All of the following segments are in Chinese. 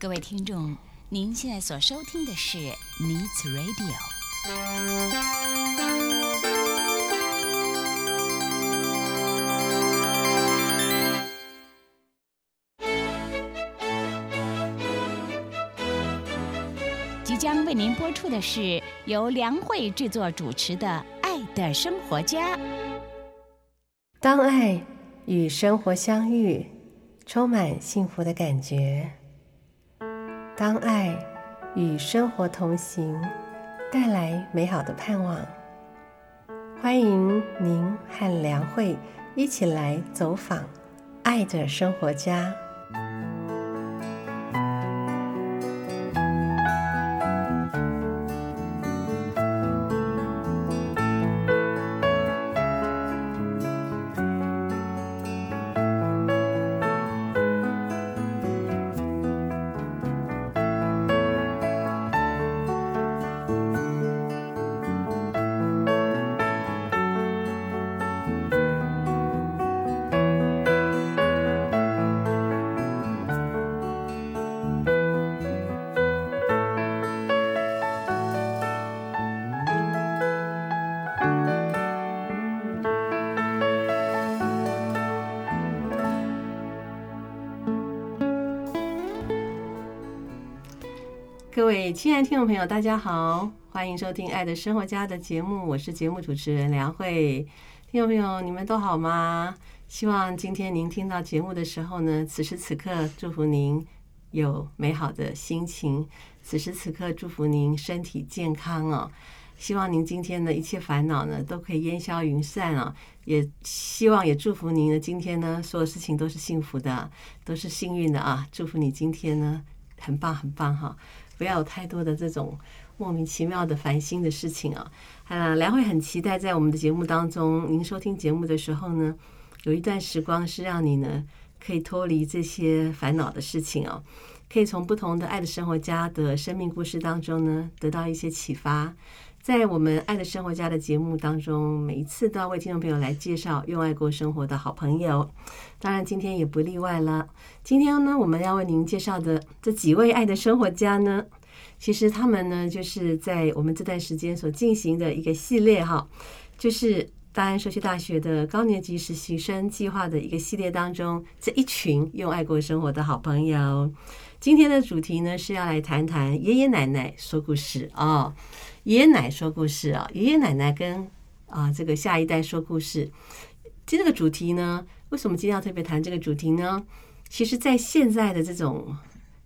各位听众，您现在所收听的是 Needs Radio。即将为您播出的是由梁慧制作主持的《爱的生活家》。当爱与生活相遇，充满幸福的感觉；当爱与生活同行，带来美好的盼望。欢迎您和梁慧一起来走访爱的生活家。亲爱的听众朋友，大家好，欢迎收听《爱的生活家》的节目，我是节目主持人梁慧。听众朋友，你们都好吗？希望今天您听到节目的时候呢，此时此刻祝福您有美好的心情，此时此刻祝福您身体健康哦。希望您今天的一切烦恼呢，都可以烟消云散啊！也希望也祝福您呢，今天呢，所有事情都是幸福的，都是幸运的啊！祝福你今天呢，很棒很棒哈！不要有太多的这种莫名其妙的烦心的事情啊！啊，梁慧很期待在我们的节目当中，您收听节目的时候呢，有一段时光是让你呢可以脱离这些烦恼的事情哦，可以从不同的爱的生活家的生命故事当中呢得到一些启发。在我们爱的生活家的节目当中，每一次都要为听众朋友来介绍用爱过生活的好朋友，当然今天也不例外了。今天呢，我们要为您介绍的这几位爱的生活家呢，其实他们呢，就是在我们这段时间所进行的一个系列哈，就是大安社区大学的高年级实习生计划的一个系列当中，这一群用爱过生活的好朋友。今天的主题呢，是要来谈谈爷爷奶奶说故事啊。爷爷奶说故事啊，爷爷奶奶跟啊这个下一代说故事，这个主题呢，为什么今天要特别谈这个主题呢？其实，在现在的这种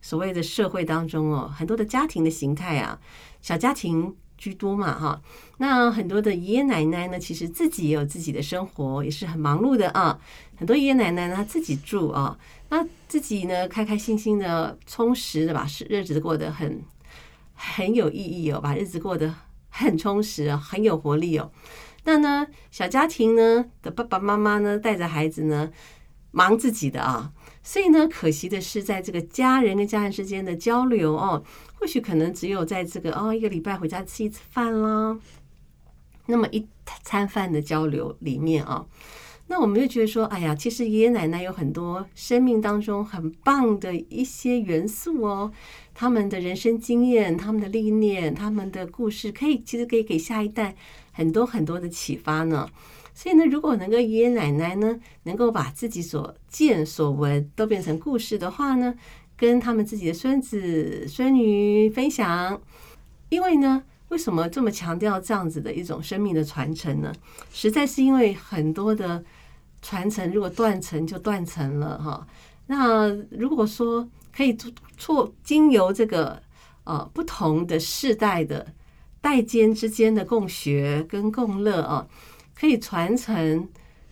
所谓的社会当中哦，很多的家庭的形态啊，小家庭居多嘛，哈。那很多的爷爷奶奶呢，其实自己也有自己的生活，也是很忙碌的啊。很多爷爷奶奶呢，他自己住啊，那自己呢，开开心心的、充实的把日子过得很。很有意义哦，把日子过得很充实啊，很有活力哦。那呢，小家庭呢的爸爸妈妈呢，带着孩子呢，忙自己的啊。所以呢，可惜的是，在这个家人跟家人之间的交流哦，或许可能只有在这个哦一个礼拜回家吃一次饭啦，那么一餐饭的交流里面啊。那我们就觉得说，哎呀，其实爷爷奶奶有很多生命当中很棒的一些元素哦，他们的人生经验、他们的历练、他们的故事，可以其实可以给下一代很多很多的启发呢。所以呢，如果能够爷爷奶奶呢，能够把自己所见所闻都变成故事的话呢，跟他们自己的孙子孙女分享，因为呢。为什么这么强调这样子的一种生命的传承呢？实在是因为很多的传承，如果断层就断层了哈。那如果说可以错经由这个呃不同的世代的代间之间的共学跟共乐啊，可以传承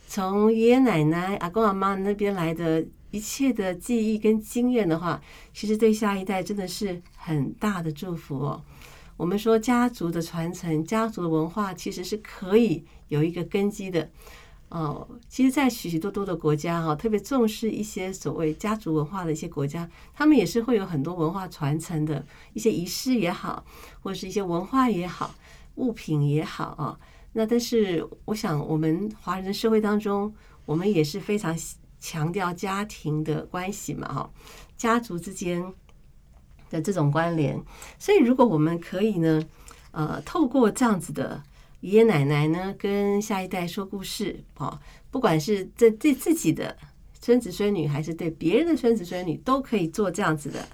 从爷爷奶奶、阿公阿妈那边来的一切的记忆跟经验的话，其实对下一代真的是很大的祝福哦。我们说家族的传承，家族的文化其实是可以有一个根基的。哦，其实，在许许多多的国家哈，特别重视一些所谓家族文化的一些国家，他们也是会有很多文化传承的一些仪式也好，或者是一些文化也好，物品也好啊。那但是，我想我们华人的社会当中，我们也是非常强调家庭的关系嘛，哈，家族之间。的这种关联。所以，如果我们可以呢，呃，透过这样子的爷爷奶奶呢，跟下一代说故事，哦，不管是在对自己的孙子孙女，还是对别人的孙子孙女，都可以做这样子的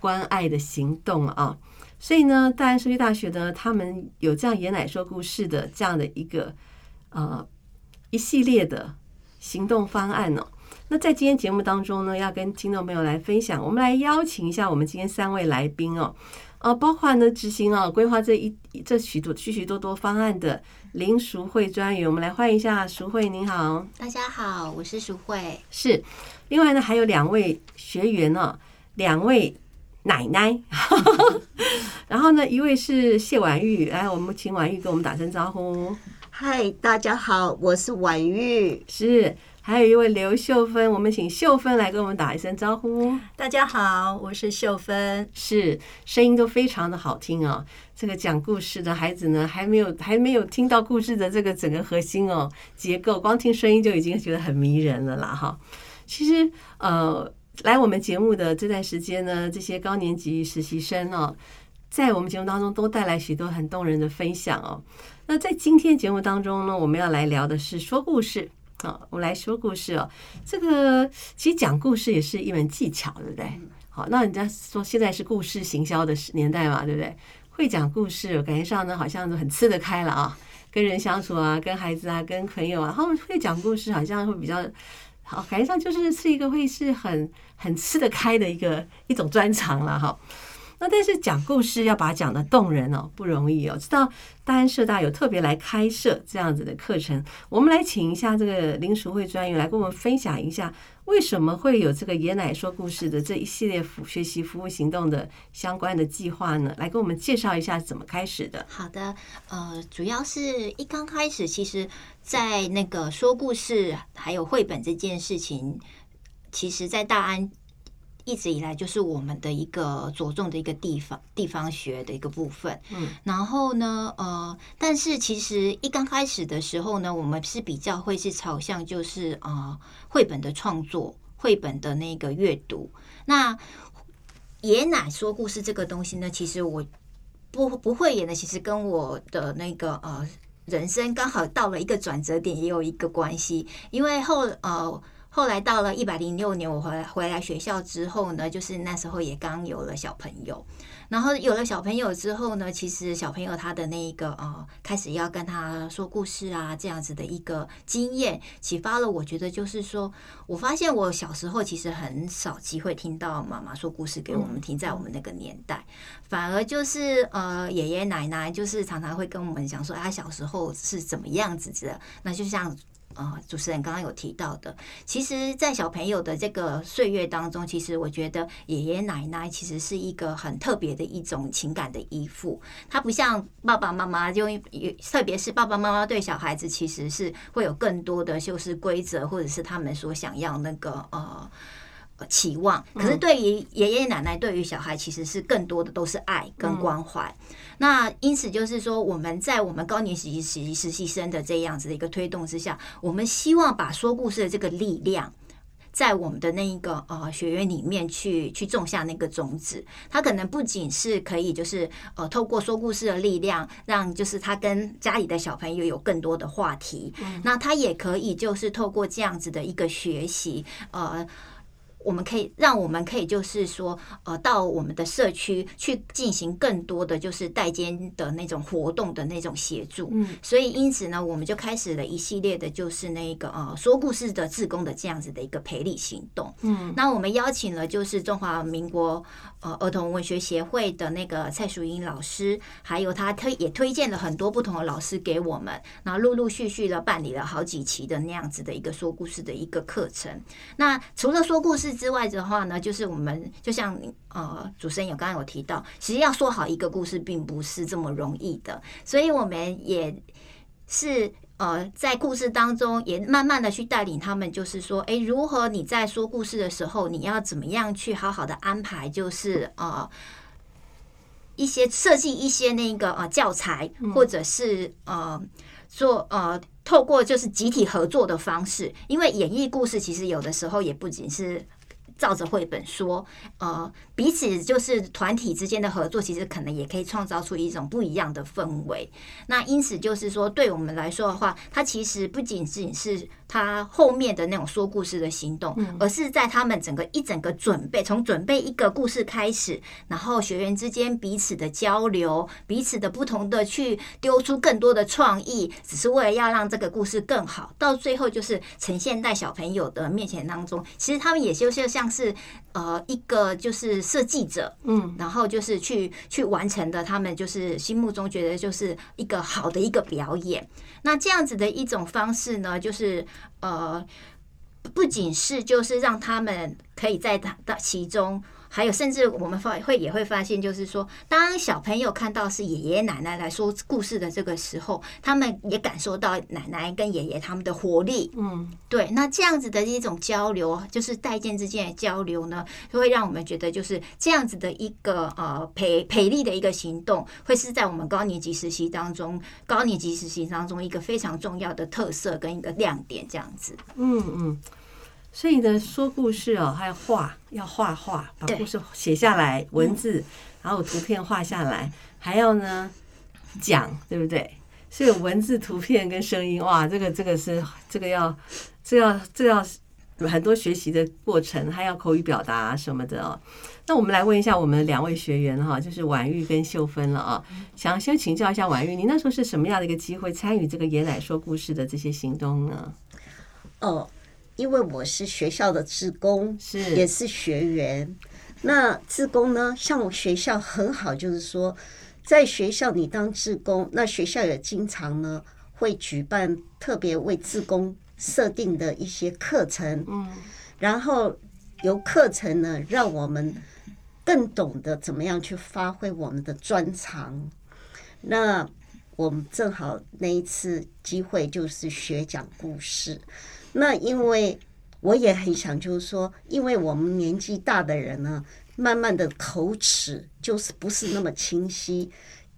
关爱的行动啊。所以呢，大安社区大学呢，他们有这样爷奶说故事的这样的一个呃一系列的行动方案呢。那在今天节目当中呢，要跟听众朋友来分享，我们来邀请一下我们今天三位来宾哦，呃，包括呢执行啊规划这一这许多许许多多方案的林淑慧专员，我们来欢迎一下淑慧，您好，大家好，我是淑慧，是。另外呢，还有两位学员呢，两位奶奶，然后呢，一位是谢婉玉，来，我们请婉玉跟我们打声招呼。嗨，大家好，我是婉玉，是。还有一位刘秀芬，我们请秀芬来跟我们打一声招呼。大家好，我是秀芬，是声音都非常的好听哦。这个讲故事的孩子呢，还没有还没有听到故事的这个整个核心哦结构，光听声音就已经觉得很迷人了啦哈。其实呃，来我们节目的这段时间呢，这些高年级实习生哦，在我们节目当中都带来许多很动人的分享哦。那在今天节目当中呢，我们要来聊的是说故事。啊，我们来说故事哦。这个其实讲故事也是一门技巧，对不对？好，那人家说现在是故事行销的年代嘛，对不对？会讲故事，感觉上呢好像都很吃得开了啊。跟人相处啊，跟孩子啊，跟朋友啊，他们会讲故事，好像会比较好，感觉上就是是一个会是很很吃得开的一个一种专长了哈。那但是讲故事要把它讲的动人哦，不容易哦。知道大安社大有特别来开设这样子的课程，我们来请一下这个林淑慧专员来跟我们分享一下，为什么会有这个爷奶说故事的这一系列服学习服务行动的相关的计划呢？来跟我们介绍一下怎么开始的。好的，呃，主要是一刚开始，其实在那个说故事还有绘本这件事情，其实在大安。一直以来就是我们的一个着重的一个地方，地方学的一个部分。嗯，然后呢，呃，但是其实一刚开始的时候呢，我们是比较会是朝向就是啊，绘本的创作，绘本的那个阅读。那爷奶说故事这个东西呢，其实我不不会演的，其实跟我的那个呃人生刚好到了一个转折点，也有一个关系，因为后呃。后来到了一百零六年，我回来回来学校之后呢，就是那时候也刚有了小朋友，然后有了小朋友之后呢，其实小朋友他的那一个呃，开始要跟他说故事啊，这样子的一个经验，启发了我觉得就是说，我发现我小时候其实很少机会听到妈妈说故事给我们听，在我们那个年代，反而就是呃爷爷奶奶就是常常会跟我们讲说，他小时候是怎么样子的，那就像。啊，主持人刚刚有提到的，其实，在小朋友的这个岁月当中，其实我觉得爷爷奶奶其实是一个很特别的一种情感的依附。他不像爸爸妈妈，就特别是爸爸妈妈对小孩子，其实是会有更多的修饰规则，或者是他们所想要那个呃。期望，可是对于爷爷奶奶，对于小孩，其实是更多的都是爱跟关怀。那因此就是说，我们在我们高年级实习实习生的这样子的一个推动之下，我们希望把说故事的这个力量，在我们的那一个呃学院里面去去种下那个种子。他可能不仅是可以就是呃透过说故事的力量，让就是他跟家里的小朋友有更多的话题。那他也可以就是透过这样子的一个学习，呃。我们可以让我们可以就是说，呃，到我们的社区去进行更多的就是代间的那种活动的那种协助。嗯，所以因此呢，我们就开始了一系列的，就是那个呃说故事的志工的这样子的一个培力行动。嗯，那我们邀请了就是中华民国呃儿童文学协会的那个蔡淑英老师，还有他推也推荐了很多不同的老师给我们，然后陆陆续续的办理了好几期的那样子的一个说故事的一个课程。那除了说故事。之外的话呢，就是我们就像呃主持人有刚刚有提到，其实要说好一个故事，并不是这么容易的，所以我们也是呃在故事当中也慢慢的去带领他们，就是说，哎，如何你在说故事的时候，你要怎么样去好好的安排，就是呃一些设计一些那个呃教材，或者是呃做呃透过就是集体合作的方式，因为演绎故事其实有的时候也不仅是。照着绘本说，呃，彼此就是团体之间的合作，其实可能也可以创造出一种不一样的氛围。那因此就是说，对我们来说的话，它其实不仅仅是他后面的那种说故事的行动，而是在他们整个一整个准备，从准备一个故事开始，然后学员之间彼此的交流，彼此的不同的去丢出更多的创意，只是为了要让这个故事更好。到最后就是呈现在小朋友的面前当中，其实他们也就是像是呃一个就是设计者，嗯，然后就是去去完成的他们就是心目中觉得就是一个好的一个表演。那这样子的一种方式呢，就是呃，不仅是就是让他们可以在他的其中。还有，甚至我们发会也会发现，就是说，当小朋友看到是爷爷奶奶来说故事的这个时候，他们也感受到奶奶跟爷爷他们的活力。嗯，对，那这样子的一种交流，就是代间之间的交流呢，就会让我们觉得，就是这样子的一个呃培培力的一个行动，会是在我们高年级实习当中，高年级实习当中一个非常重要的特色跟一个亮点，这样子。嗯嗯，所以呢，说故事哦，还要画，要画画，把故事写下来，文字，然后图片画下来，还要呢讲，对不对？所以文字、图片跟声音，哇，这个这个是这个要这要这要很多学习的过程，还要口语表达什么的哦。那我们来问一下我们两位学员哈，就是婉玉跟秀芬了啊。想先请教一下婉玉，你那时候是什么样的一个机会参与这个爷奶说故事的这些行动呢？哦，因为我是学校的职工，是也是学员。那职工呢，像我学校很好，就是说，在学校你当职工，那学校也经常呢会举办特别为职工设定的一些课程，嗯，然后由课程呢让我们更懂得怎么样去发挥我们的专长。那我们正好那一次机会就是学讲故事，那因为我也很想，就是说，因为我们年纪大的人呢，慢慢的口齿就是不是那么清晰，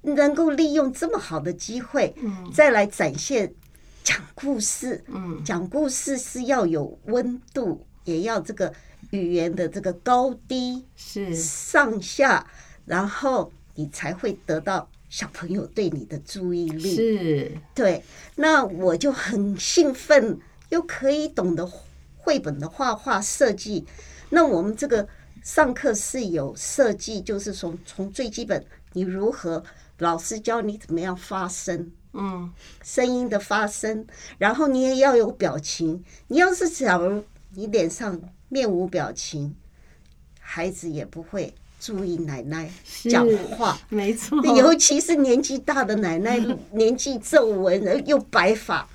能够利用这么好的机会，再来展现讲故事。嗯，讲故事是要有温度，也要这个语言的这个高低是上下，然后你才会得到小朋友对你的注意力。是，对，那我就很兴奋，又可以懂得绘本的画画设计。那我们这个上课是有设计，就是从从最基本，你如何老师教你怎么样发声，嗯，声音的发声，然后你也要有表情。你要是假如你脸上面无表情，孩子也不会注意奶奶讲话。没错，尤其是年纪大的奶奶，年纪皱纹呃又白发，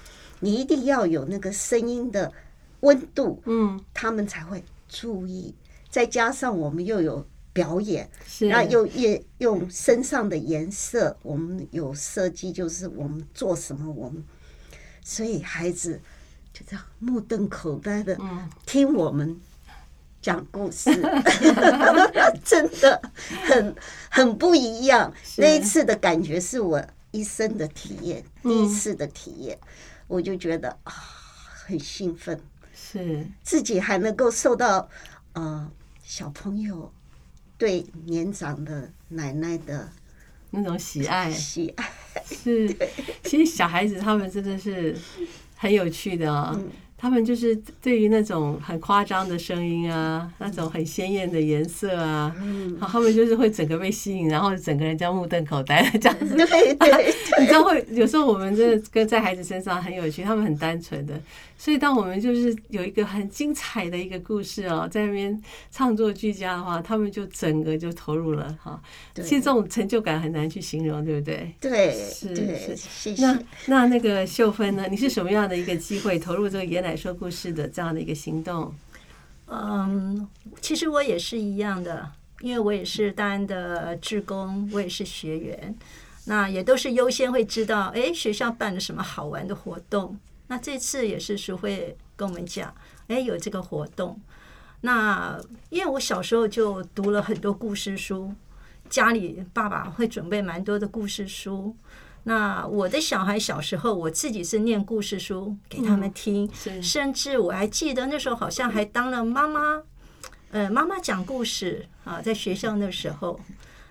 你一定要有那个声音的温度，嗯，他们才会注意。再加上我们又有表演，是，然后又也用身上的颜色，我们有设计，就是我们做什么，我们所以孩子就这样目瞪口呆的嗯。听我们讲故事，真的很很不一样。那一次的感觉是我一生的体验，第一次的体验，我就觉得啊很兴奋，是，自己还能够受到呃小朋友对年长的奶奶的那种喜爱，喜爱。是，其实小孩子他们真的是很有趣的啊、他们就是对于那种很夸张的声音啊，那种很鲜艳的颜色啊，然后他们就是会整个被吸引，然后整个人这样目瞪口呆 这样子。对对你知道会有时候我们真的跟在孩子身上很有趣，他们很单纯的，所以当我们就是有一个很精彩的一个故事哦，在那边唱作俱佳的话，他们就整个就投入了哈。对其实这种成就感很难去形容，对不对？对是那。那那个秀芬呢？你是什么样的一个机会投入这个爷说故事的这样的一个行动？嗯，其实我也是一样的，因为我也是大安的职工，我也是学员，那也都是优先会知道，哎，学校办了什么好玩的活动。那这次也是淑慧跟我们讲，哎，有这个活动。那因为我小时候就读了很多故事书，家里爸爸会准备蛮多的故事书。那我的小孩小时候，我自己是念故事书给他们听，是。甚至我还记得那时候好像还当了妈妈，呃，妈妈讲故事啊，在学校那时候，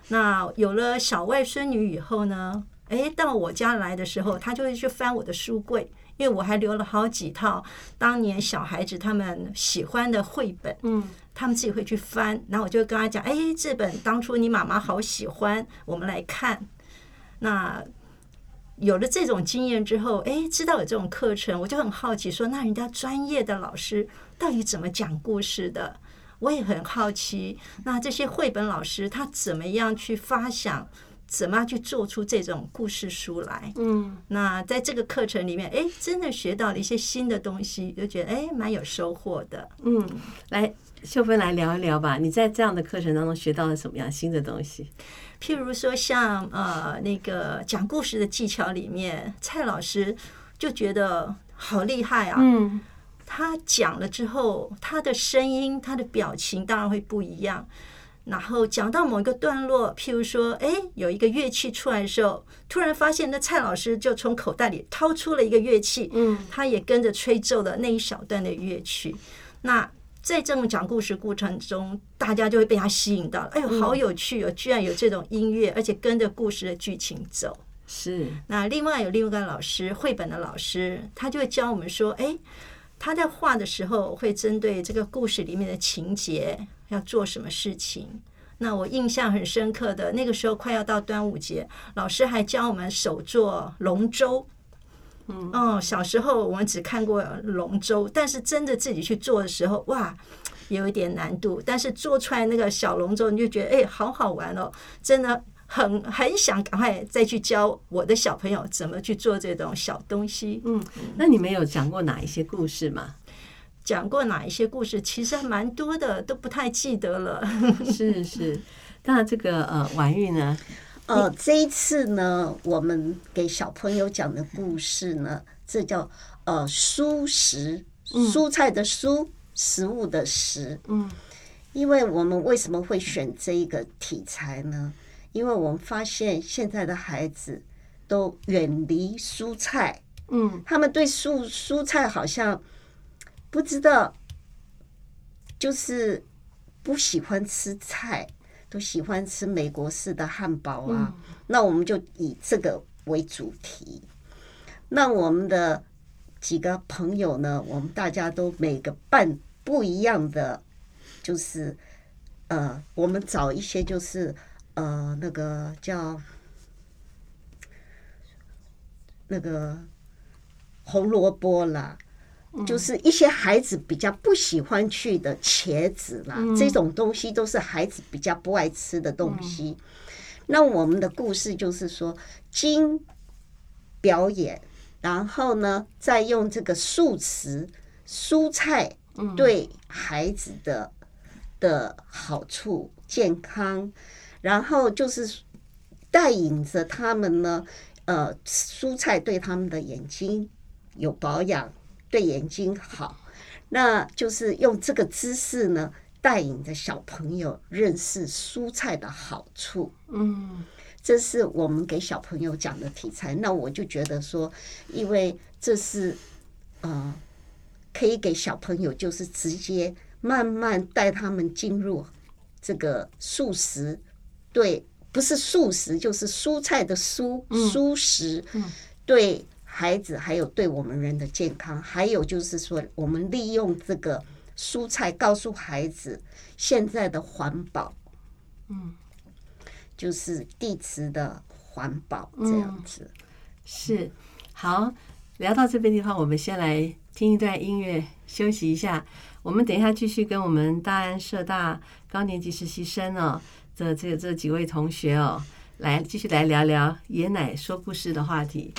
那有了小外孙女以后呢，诶，到我家来的时候，她就会去翻我的书柜，因为我还留了好几套当年小孩子他们喜欢的绘本，嗯，他们自己会去翻，然后我就跟他讲，哎，这本当初你妈妈好喜欢，我们来看。那有了这种经验之后，哎，知道有这种课程，我就很好奇，说那人家专业的老师到底怎么讲故事的？我也很好奇，那这些绘本老师他怎么样去发想，怎么样去做出这种故事书来？嗯，那在这个课程里面，哎，真的学到了一些新的东西，就觉得哎，蛮有收获的。嗯，来，秀芬来聊一聊吧。你在这样的课程当中学到了什么样新的东西？譬如说，像呃那个讲故事的技巧里面，蔡老师就觉得好厉害啊。嗯他讲了之后，他的声音、他的表情当然会不一样。然后讲到某一个段落，譬如说，哎，有一个乐器出来的时候，突然发现那蔡老师就从口袋里掏出了一个乐器，嗯，他也跟着吹奏了那一小段的乐曲。那在这种讲故事过程中，大家就会被他吸引到，哎呦，好有趣哦！居然有这种音乐，而且跟着故事的剧情走。是，那另外有另外一个老师，绘本的老师，他就会教我们说，哎，他在画的时候会针对这个故事里面的情节要做什么事情。那我印象很深刻的，那个时候快要到端午节，老师还教我们手做龙舟。嗯，哦，小时候我们只看过龙舟，但是真的自己去做的时候，哇，有一点难度。但是做出来那个小龙舟，你就觉得哎，好好玩哦，真的很很想赶快再去教我的小朋友怎么去做这种小东西。嗯，那你们有讲过哪一些故事吗？讲过哪一些故事？其实还蛮多的，都不太记得了。是是，那这个呃，婉玉呢？呃，这一次呢，我们给小朋友讲的故事呢，这叫呃蔬食，蔬菜的蔬，食物的食。嗯，因为我们为什么会选这一个题材呢？因为我们发现现在的孩子都远离蔬菜，嗯他们对蔬蔬菜好像不知道，就是不喜欢吃菜，都喜欢吃美国式的汉堡啊。那我们就以这个为主题。那我们的几个朋友呢，我们大家都每个办不一样的，就是呃，我们找一些就是呃那个叫那个红萝卜啦，就是一些孩子比较不喜欢去的茄子啦，这种东西都是孩子比较不爱吃的东西。那我们的故事就是说，经表演，然后呢，再用这个素食蔬菜对孩子的的好处、健康，然后就是带引着他们呢，呃，蔬菜对他们的眼睛有保养，对眼睛好，那就是用这个姿势呢，带领着小朋友认识蔬菜的好处。嗯这是我们给小朋友讲的题材。那我就觉得说，因为这是呃，可以给小朋友就是直接慢慢带他们进入这个素食，对，不是素食就是蔬菜的蔬蔬食，对孩子还有对我们人的健康，还有就是说，我们利用这个蔬菜告诉孩子现在的环保，嗯，就是地磁的环保这样子。是好。聊到这边的话，我们先来听一段音乐，休息一下。我们等一下继续跟我们大安社大高年级实习生哦，这这这几位同学哦，来继续来聊聊爷奶说故事的话题。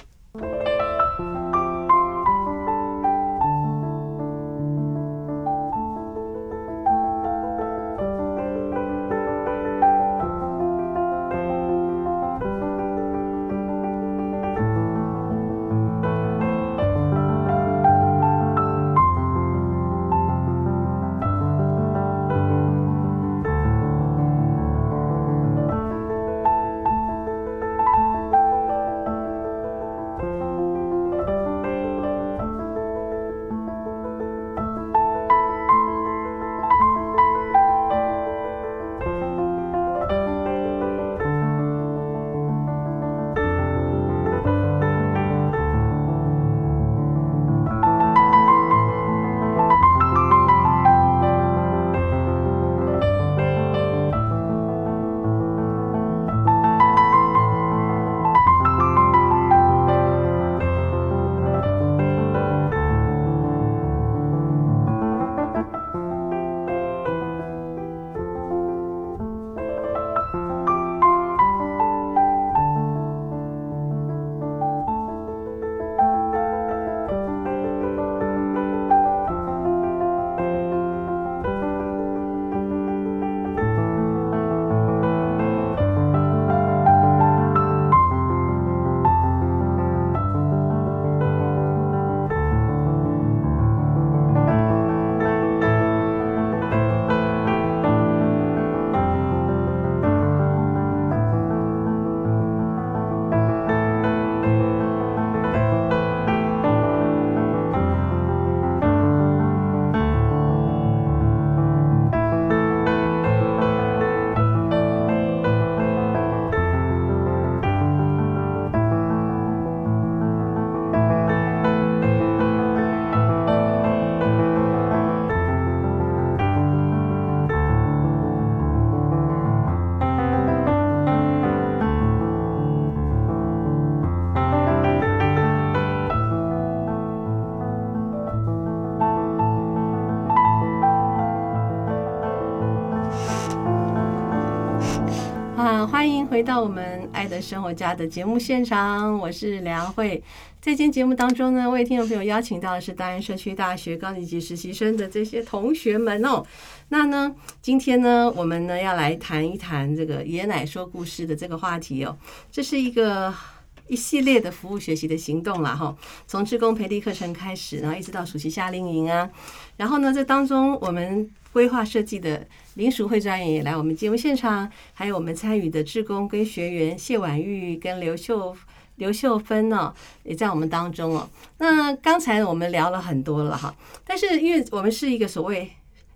回到我们《爱的生活家》的节目现场，我是梁慧。在今天节目当中呢，为听众朋友邀请到的是大安社区大学高年级实习生的这些同学们哦。那呢，今天呢，我们呢要来谈一谈这个爷奶说故事的这个话题哦。这是一个一系列的服务学习的行动了哈，从志工培力课程开始，然后一直到暑期夏令营啊。然后呢，这当中我们规划设计的林淑慧专员也来我们节目现场，还有我们参与的志工跟学员谢婉玉跟刘秀刘秀芬呢，也在我们当中哦。那刚才我们聊了很多了哈，但是因为我们是一个所谓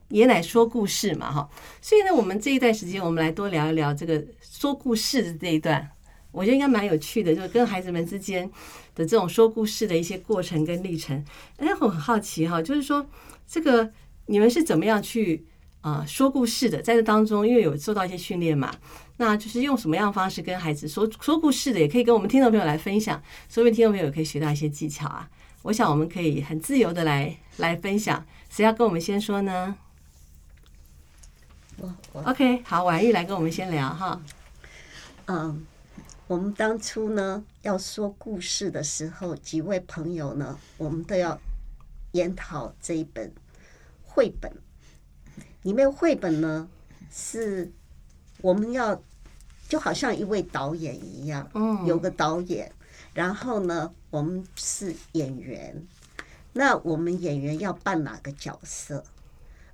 爷奶说故事嘛哈，所以呢，我们这一段时间我们来多聊一聊这个说故事的这一段，我觉得应该蛮有趣的，就是跟孩子们之间的这种说故事的一些过程跟历程。哎，我很好奇哈，就是说这个。你们是怎么样去啊说故事的？在这当中，因为有受到一些训练嘛，那就是用什么样的方式跟孩子说说故事的？也可以跟我们听众朋友来分享，说不定听众朋友也可以学到一些技巧啊。我想我们可以很自由的来来分享。谁要跟我们先说呢？OK，好，婉玉来跟我们先聊哈。嗯，我们当初呢要说故事的时候，几位朋友呢，我们都要研讨这一本。绘本里面，绘本呢是我们要就好像一位导演一样，嗯，有个导演，然后呢，我们是演员，那我们演员要扮哪个角色？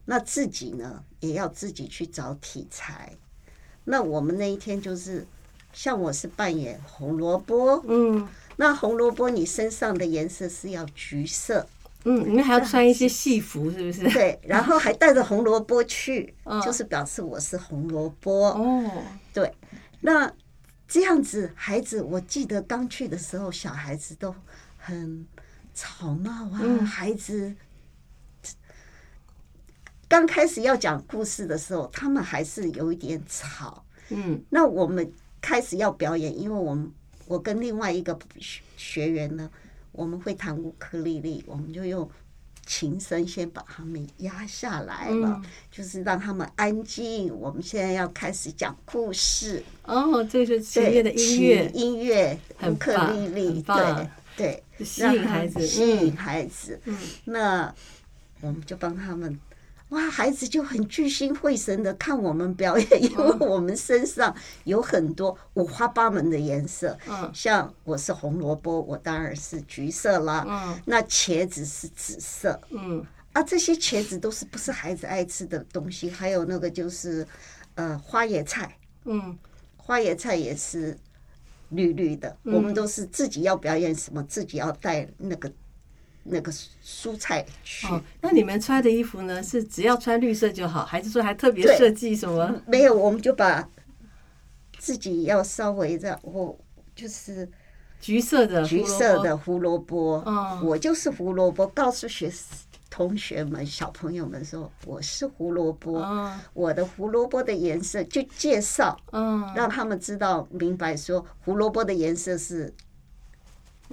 那自己呢也要自己去找题材。那我们那一天就是像我是扮演红萝卜，嗯，那红萝卜你身上的颜色是要橘色。嗯，你们还要穿一些戏服，是不是？对，然后还带着红萝卜去，就是表示我是红萝卜。哦，对，那这样子，孩子，我记得刚去的时候，小孩子都很吵闹啊。孩子刚开始要讲故事的时候，他们还是有一点吵。嗯，那我们开始要表演，因为我们我跟另外一个学员呢。我们会弹乌克丽丽，我们就用琴声先把他们压下来了，就是让他们安静。我们现在要开始讲故事。哦，这是音乐，音乐乌克丽丽，对对，吸引孩子，吸引孩子。嗯，那我们就帮他们。哇，孩子就很聚精会神的看我们表演，因为我们身上有很多五花八门的颜色。嗯，像我是红萝卜，我当然是橘色啦。嗯，那茄子是紫色。嗯，啊，这些茄子都是不是孩子爱吃的东西？还有那个就是呃花椰菜。嗯，花椰菜也是绿绿的。我们都是自己要表演什么，自己要带那个。那个蔬菜去。那你们穿的衣服呢？是只要穿绿色就好，还是说还特别设计什么？没有，我们就把自己要稍微的，我就是橘色的橘色的胡萝卜。我就是胡萝卜。告诉学同学们、小朋友们说，我是胡萝卜。我的胡萝卜的颜色就介绍，嗯，让他们知道明白说胡萝卜的颜色是。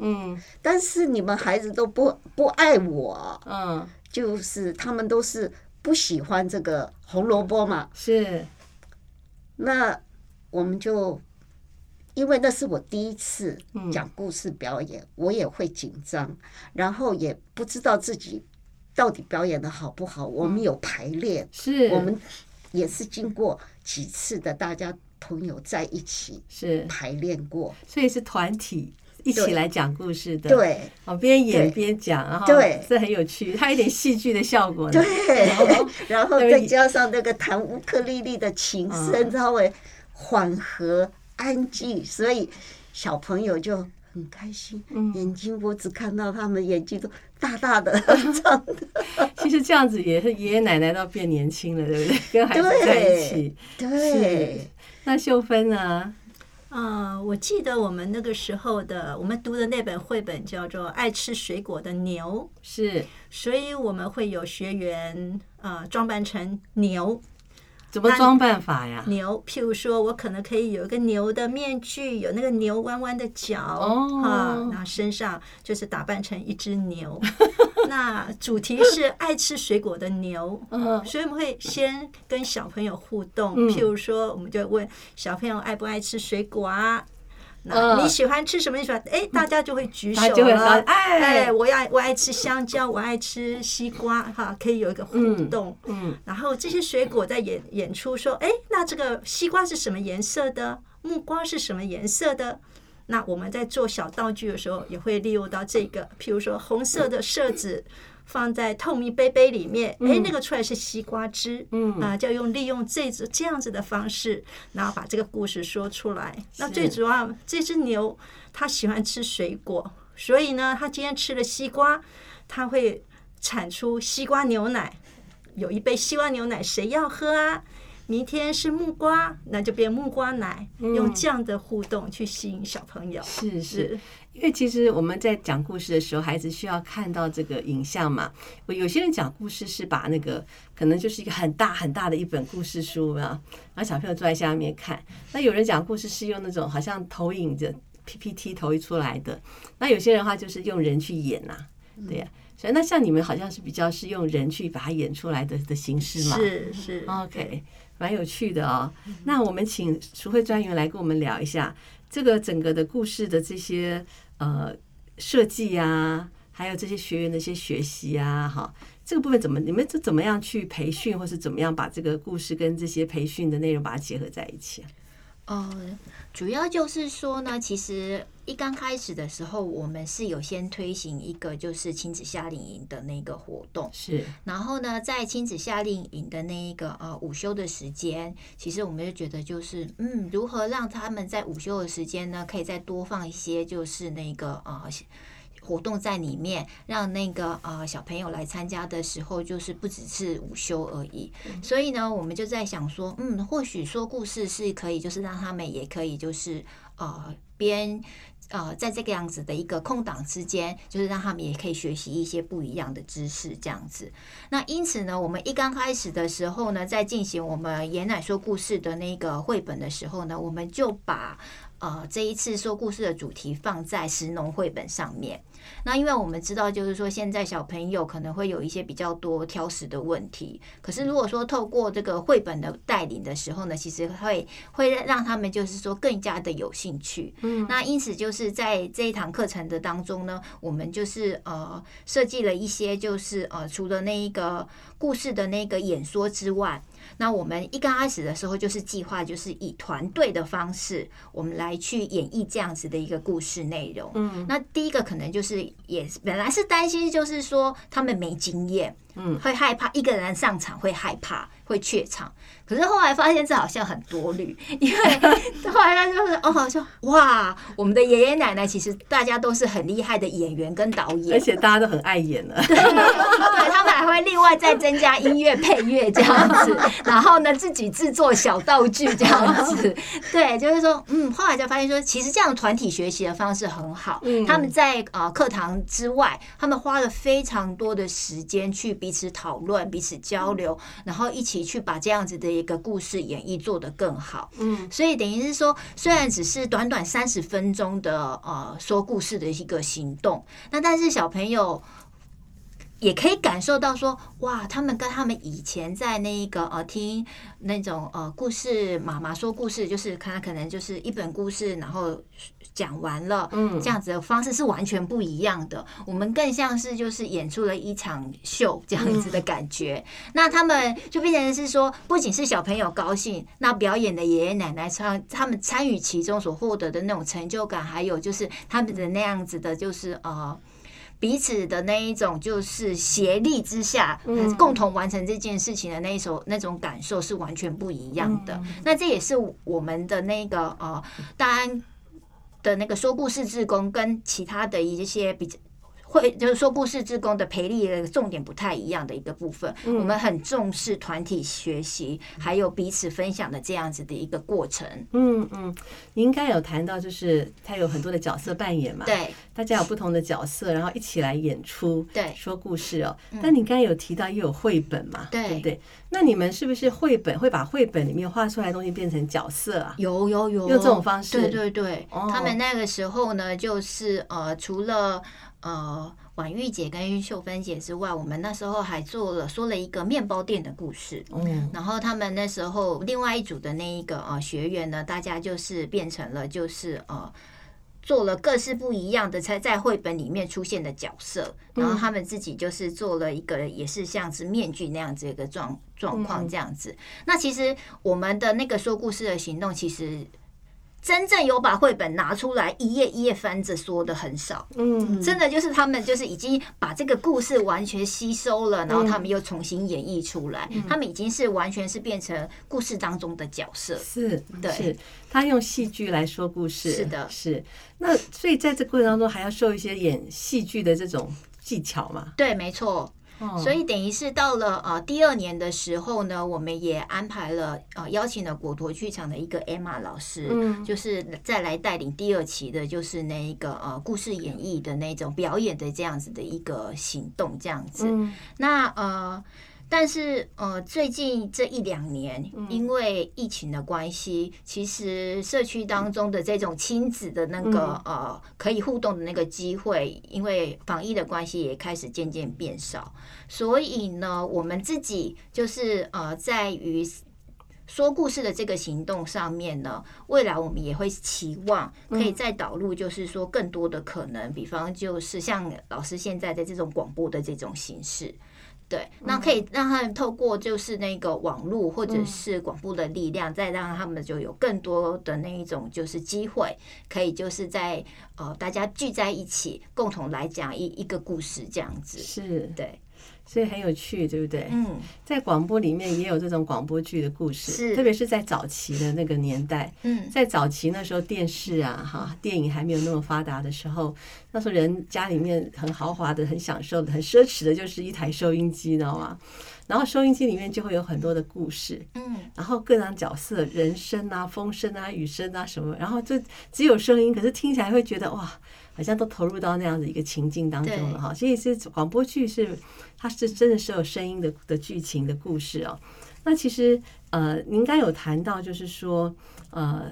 嗯，但是你们孩子都不不爱我，嗯，就是他们都是不喜欢这个红萝卜嘛，是。那我们就因为那是我第一次讲故事表演，我也会紧张，然后也不知道自己到底表演的好不好。我们有排练，是。我们也是经过几次的大家朋友在一起是。排练过，所以是团体。一起来讲故事的，对，哦，边演边讲，然后对，这很有趣，它有点戏剧的效果，对，然后再加上那个弹乌克丽丽的琴声，稍微缓和安静，所以小朋友就很开心，眼睛我只看到他们眼睛都大大的，的。其实这样子也是爷爷奶奶都变年轻了，对不对？跟孩子在一起，对。那秀芬呢？啊，我记得我们那个时候的，我们读的那本绘本叫做《爱吃水果的牛》，是，所以我们会有学员呃装扮成牛，怎么装扮法呀？牛，譬如说我可能可以有一个牛的面具，有那个牛弯弯的角，哦啊，然后身上就是打扮成一只牛。那主题是爱吃水果的牛，嗯所以我们会先跟小朋友互动，嗯譬如说，我们就问小朋友爱不爱吃水果啊？那嗯你喜欢吃什么？你喜欢？哎，大家就会举手了。哎哎，我要我爱吃香蕉，我爱吃西瓜，哈，可以有一个互动。嗯然后这些水果在演演出说，哎，那这个西瓜是什么颜色的？木瓜是什么颜色的？那我们在做小道具的时候，也会利用到这个，譬如说红色的色纸放在透明杯杯里面，哎，那个出来是西瓜汁，嗯啊，就用利用这只这样子的方式，然后把这个故事说出来。那最主要，这只牛它喜欢吃水果，所以呢，它今天吃了西瓜，它会产出西瓜牛奶。有一杯西瓜牛奶，谁要喝啊？明天是木瓜，那就变木瓜奶。用这样的互动去吸引小朋友。是是，因为其实我们在讲故事的时候，孩子需要看到这个影像嘛。我有些人讲故事是把那个可能就是一个很大很大的一本故事书啊，然后小朋友坐在下面看。那有人讲故事是用那种好像投影着 PPT 投影出来的，那有些人的话就是用人去演呐、对呀、所以那像你们好像是比较是用人去把它演出来的的形式嘛。是是 OK，蛮有趣的哦。那我们请淑慧专员来跟我们聊一下这个整个的故事的这些呃设计啊，还有这些学员的一些学习啊，哈，这个部分怎么你们这怎么样去培训，或是怎么样把这个故事跟这些培训的内容把它结合在一起啊？呃，主要就是说呢，其实一刚开始的时候，我们是有先推行一个就是亲子夏令营的那个活动，是，然后呢，在亲子夏令营的那一个呃午休的时间，其实我们就觉得就是嗯，如何让他们在午休的时间呢，可以再多放一些就是那个呃。活动在里面，让那个呃小朋友来参加的时候，就是不只是午休而已。所以呢，我们就在想说，嗯，或许说故事是可以，就是让他们也可以，就是呃边呃在这个样子的一个空档之间，就是让他们也可以学习一些不一样的知识，这样子。那因此呢，我们一刚开始的时候呢，在进行我们爷奶说故事的那个绘本的时候呢，我们就把呃这一次说故事的主题放在石农绘本上面。那因为我们知道，就是说现在小朋友可能会有一些比较多挑食的问题，可是如果说透过这个绘本的带领的时候呢，其实会会让他们就是说更加的有兴趣。嗯，那因此就是在这一堂课程的当中呢，我们就是呃设计了一些就是呃除了那一个故事的那个演说之外。那我们一刚开始的时候，就是计划就是以团队的方式，我们来去演绎这样子的一个故事内容。嗯，那第一个可能就是也本来是担心，就是说他们没经验，嗯，会害怕一个人上场会害怕会怯场。可是后来发现这好像很多虑，因为 后来他就是哦，好像哇，我们的爷爷奶奶其实大家都是很厉害的演员跟导演，而且大家都很爱演了。对他们还会另外再增加音乐配乐这样子，然后呢自己制作小道具这样子。对，就是说，嗯，后来就发现说，其实这样团体学习的方式很好。嗯他们在呃课堂之外，他们花了非常多的时间去彼此讨论、彼此交流，然后一起去把这样子的一个故事演绎做得更好。嗯，所以等于是说，虽然只是短短三十分钟的呃说故事的一个行动，那但是小朋友。也可以感受到说，哇，他们跟他们以前在那一个呃听那种呃故事妈妈说故事，就是看可能就是一本故事，然后讲完了，嗯这样子的方式是完全不一样的。我们更像是就是演出了一场秀这样子的感觉。那他们就变成是说，不仅是小朋友高兴，那表演的爷爷奶奶参他们参与其中所获得的那种成就感，还有就是他们的那样子的，就是呃。彼此的那一种就是协力之下，共同完成这件事情的那一首那种感受是完全不一样的。那这也是我们的那个呃，大安的那个说故事志工跟其他的一些比较。会就是说故事之工的培力的重点不太一样的一个部分。我们很重视团体学习，还有彼此分享的这样子的一个过程。嗯嗯，你应该有谈到，就是他有很多的角色扮演嘛，对，大家有不同的角色，然后一起来演出，对说故事哦。但你刚才有提到又有绘本嘛，对对不对？那你们是不是绘本会把绘本里面画出来的东西变成角色啊？有有有，用这种方式对对对，哦他们那个时候呢，就是呃，除了呃婉玉姐跟秀芬姐之外，我们那时候还做了说了一个面包店的故事。嗯，然后他们那时候另外一组的那一个呃学员呢，大家就是变成了就是呃。做了各式不一样的才在绘本里面出现的角色，然后他们自己就是做了一个也是像是面具那样子一个状状况这样子。那其实我们的那个说故事的行动，其实真正有把绘本拿出来一页一页翻着说的很少。嗯，真的就是他们就是已经把这个故事完全吸收了，然后他们又重新演绎出来，他们已经是完全是变成故事当中的角色。是，对是他用戏剧来说故事，是的是。那所以在这过程当中，还要受一些演戏剧的这种技巧嘛？对，没错。哦所以等于是到了呃第二年的时候呢，我们也安排了呃邀请了果陀剧场的一个 Emma 老师，嗯。就是再来带领第二期的，就是那一个呃故事演绎的那种表演的这样子的一个行动，这样子。嗯。那呃，但是呃，最近这一两年，因为疫情的关系，其实社区当中的这种亲子的那个、呃可以互动的那个机会，因为防疫的关系，也开始渐渐变少。所以呢，我们自己就是呃，在于。说故事的这个行动上面呢，未来我们也会期望可以再导入，就是说更多的可能，比方就是像老师现在的这种广播的这种形式，对，那可以让他们透过就是那个网络或者是广播的力量，再让他们就有更多的那一种就是机会，可以就是在呃大家聚在一起，共同来讲一一个故事这样子，是，对，所以很有趣，对不对？嗯，在广播里面也有这种广播剧的故事，是特别是在早期的那个年代，嗯在早期那时候电视啊，哈，电影还没有那么发达的时候，那时候人家里面很豪华的、很享受的、很奢侈的，就是一台收音机，你知道吗？然后收音机里面就会有很多的故事，嗯，然后各种角色，人声啊、风声啊、雨声啊什么，然后就只有声音，可是听起来会觉得哇，好像都投入到那样的一个情境当中了哈。所以是广播剧是，它是真的是有声音的的剧情的故事哦。那其实呃，您刚有谈到就是说呃，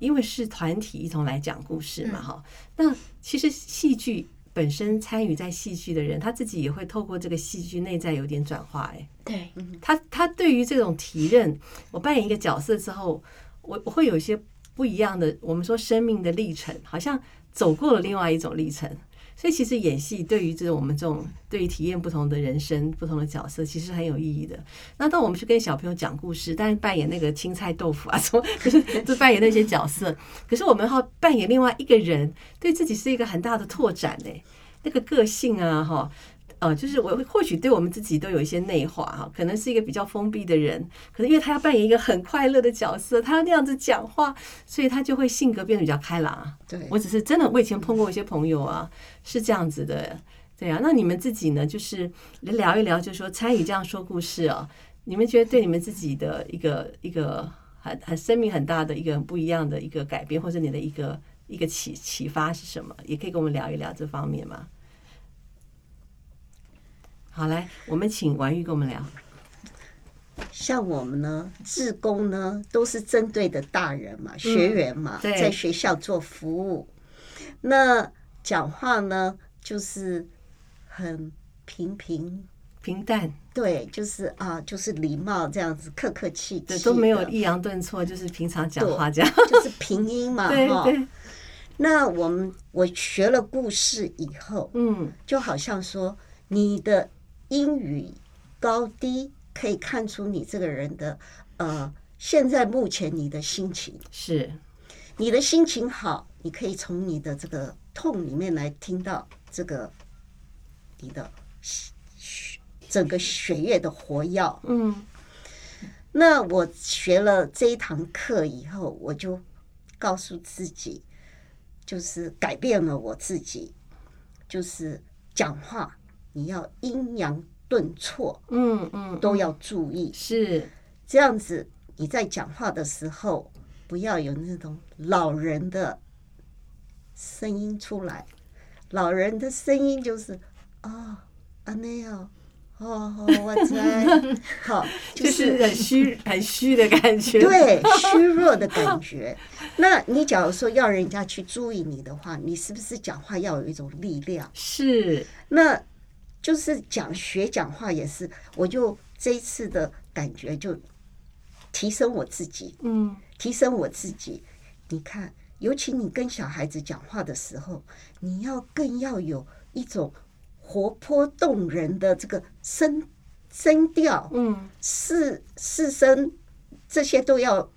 因为是团体一同来讲故事嘛哈，那其实戏剧。本身参与在戏剧的人，他自己也会透过这个戏剧内在有点转化，哎，对，他他对于这种提认，我扮演一个角色之后，我我会有一些不一样的，我们说生命的历程，好像走过了另外一种历程。所以其实演戏对于这种我们这种对于体验不同的人生、不同的角色，其实很有意义的。那当我们去跟小朋友讲故事，但是扮演那个青菜豆腐啊，什么就是就扮演那些角色，可是我们要扮演另外一个人，对自己是一个很大的拓展呢、那个个性啊，哈。呃，就是我或许对我们自己都有一些内化哈，可能是一个比较封闭的人，可能因为他要扮演一个很快乐的角色，他要那样子讲话，所以他就会性格变得比较开朗啊。对我只是真的，我以前碰过一些朋友啊，是这样子的，对啊。那你们自己呢，就是聊一聊，就是说参与这样说故事啊，你们觉得对你们自己的一个一个很很生命很大的一个很不一样的一个改变，或者你的一个一个启启发是什么？也可以跟我们聊一聊这方面吗？好，来，我们请婉玉跟我们聊。像我们呢，志工呢，都是针对的大人嘛，学员嘛，对在学校做服务。那讲话呢，就是很平平，平淡，对，就是啊，就是礼貌这样子，客客气对，气，都没有抑扬顿挫，就是平常讲话这样。就是平音嘛，对哈。对，那我们我学了故事以后，嗯，就好像说你的英语高低可以看出你这个人的呃，现在目前你的心情，是，你的心情好，你可以从你的这个痛里面来听到这个你的整个血液的活药。嗯。那我学了这一堂课以后，我就告诉自己，就是改变了我自己，就是讲话你要阴阳顿挫嗯嗯，都要注意，是这样子你在讲话的时候不要有那种老人的声音出来。老人的声音就是哦，啊那样，哦，哦我在，好，就 就是是很虚 很虚的感觉。，对虚弱的感觉。那你假如说要人家去注意你的话，你是不是讲话要有一种力量？是那就是讲学讲话也是，我就这一次的感觉就提升我自己，嗯提升我自己。你看，尤其你跟小孩子讲话的时候，你要更要有一种活泼动人的这个声声调，嗯，四四声这些都要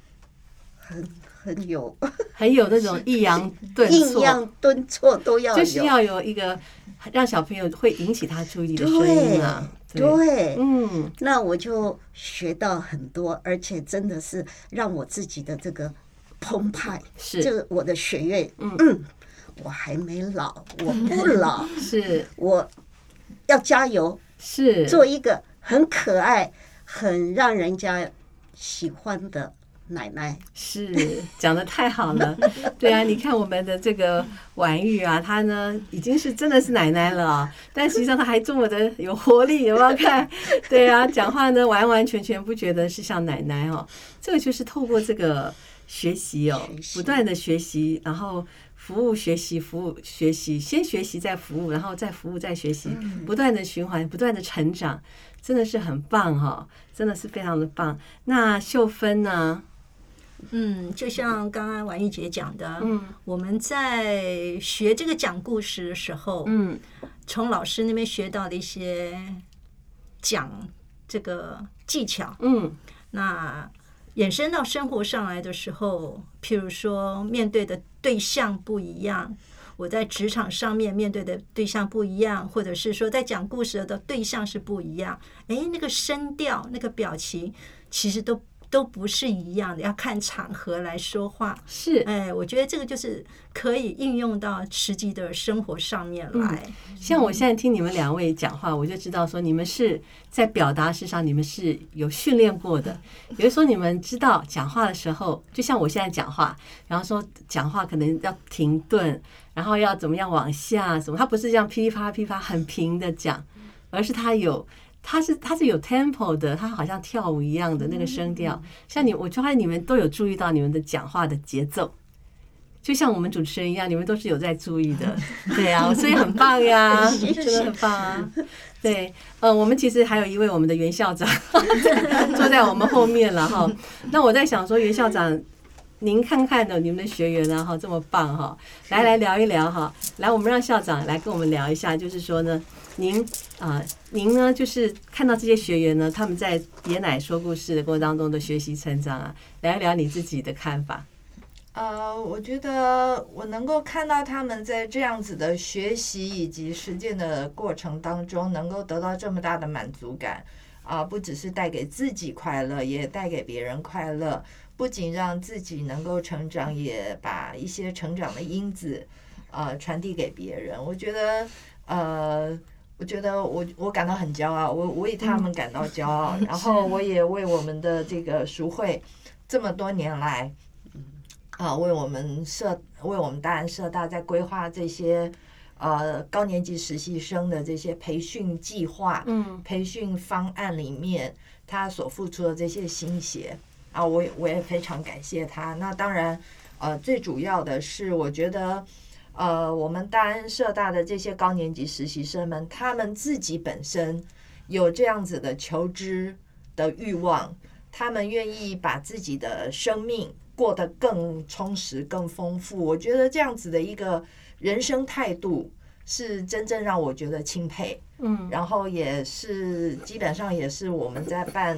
很很有很有那种 抑扬顿 抑挫，扬顿挫都要有，就是要有一个让小朋友会引起他注意的声音啊。对，对，嗯，那我就学到很多，而且真的是让我自己的这个澎湃，是。就是我的学业，嗯，我还没老，我不老，是。我要加油，是，做一个很可爱、很让人家喜欢的奶奶。是讲的太好了，对啊，你看我们的这个婉玉啊，她呢已经是真的是奶奶了啊，但实际上她还这么的有活力，有没有看？对啊，讲话呢完完全全不觉得是像奶奶哦，这个就是透过这个学习哦不断的学习，然后。服务学习，服务学习，先学习再服务，然后再服务再学习，不断的循环，不断的成长，真的是很棒哈、真的是非常的棒。那秀芬呢？嗯，就像刚刚婉玉姐讲的，嗯。我们在学这个讲故事的时候，嗯。从老师那边学到的一些讲这个技巧，嗯。那衍生到生活上来的时候，譬如说面对的对象不一样，我在职场上面面对的对象不一样，或者是说在讲故事的对象是不一样，诶，那个声调、那个表情，其实都都不是一样的，要看场合来说话。是哎，我觉得这个就是可以应用到实际的生活上面来。像我现在听你们两位讲话，我就知道说你们是在表达式上，你们是有训练过的。比如说，你们知道讲话的时候，就像我现在讲话，然后说讲话可能要停顿，然后要怎么样往下什么，他不是这样噼里啪啦噼里啪啦很平的讲，而是他有。他是他是有 tempo 的，他好像跳舞一样的那个声调。像你，我就发现你们都有注意到你们的讲话的节奏，就像我们主持人一样，你们都是有在注意的，对啊，所以很棒呀，真的很棒啊。对，呃，我们其实还有一位我们的袁校长 坐在我们后面了哈。那我在想说，袁校长，您看看呢，你们的学员呢哈这么棒哈，来来聊一聊哈。来，我们让校长来跟我们聊一下，就是说呢，您啊、您呢就是看到这些学员呢，他们在爷奶说故事的过程当中的学习成长啊，聊一聊你自己的看法。呃，我觉得我能够看到他们在这样子的学习以及实践的过程当中，能够得到这么大的满足感啊、不只是带给自己快乐，也带给别人快乐。不仅让自己能够成长，也把一些成长的因子呃传递给别人。我觉得呃。我觉得我我感到很骄傲，我我为他们感到骄傲，然后我也为我们的这个赎会这么多年来，啊，为我们社为我们大安社大在规划这些呃高年级实习生的这些培训计划、嗯培训方案里面，他所付出的这些心血啊，我我也非常感谢他。那当然，呃，最主要的是，我觉得。呃，我们大安社大的这些高年级实习生们，他们自己本身有这样子的求知的欲望，他们愿意把自己的生命过得更充实、更丰富。我觉得这样子的一个人生态度，是真正让我觉得钦佩。嗯然后也是基本上也是我们在办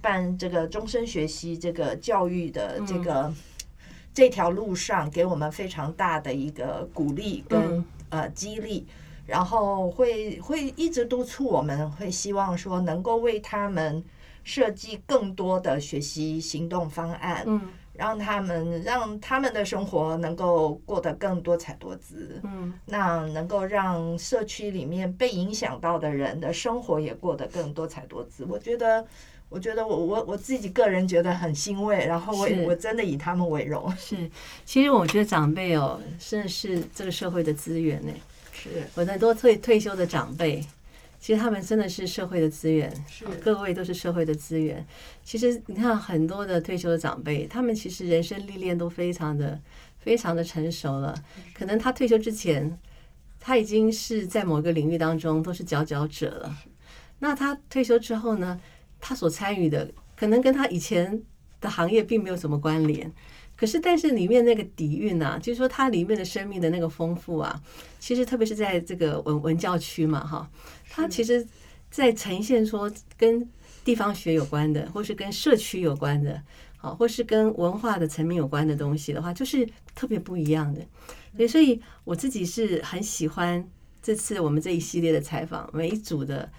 办这个终身学习这个教育的这个、这条路上，给我们非常大的一个鼓励跟、嗯呃激励。然后会会一直督促我们，会希望说能够为他们设计更多的学习行动方案，嗯让他们让他们的生活能够过得更多彩多姿，嗯，那能够让社区里面被影响到的人的生活也过得更多彩多姿。我觉得，我觉得我我我自己个人觉得很欣慰，然后我是我真的以他们为荣。是，其实我觉得长辈哦，真的是这个社会的资源呢。是我很多退退休的长辈，其实他们真的是社会的资源，是各位都是社会的资源。其实你看很多的退休的长辈，他们其实人生历练都非常的非常的成熟了。可能他退休之前，他已经是在某个领域当中都是佼佼者了。那他退休之后呢，他所参与的可能跟他以前的行业并没有什么关联。可是，但是里面那个底蕴啊，就是说它里面的生命的那个丰富啊，其实特别是在这个文文教区嘛，哈，它其实，在呈现说跟地方学有关的，或是跟社区有关的，好，或是跟文化的层面有关的东西的话，就是特别不一样的。对，所以我自己是很喜欢这次我们这一系列的采访，每一组的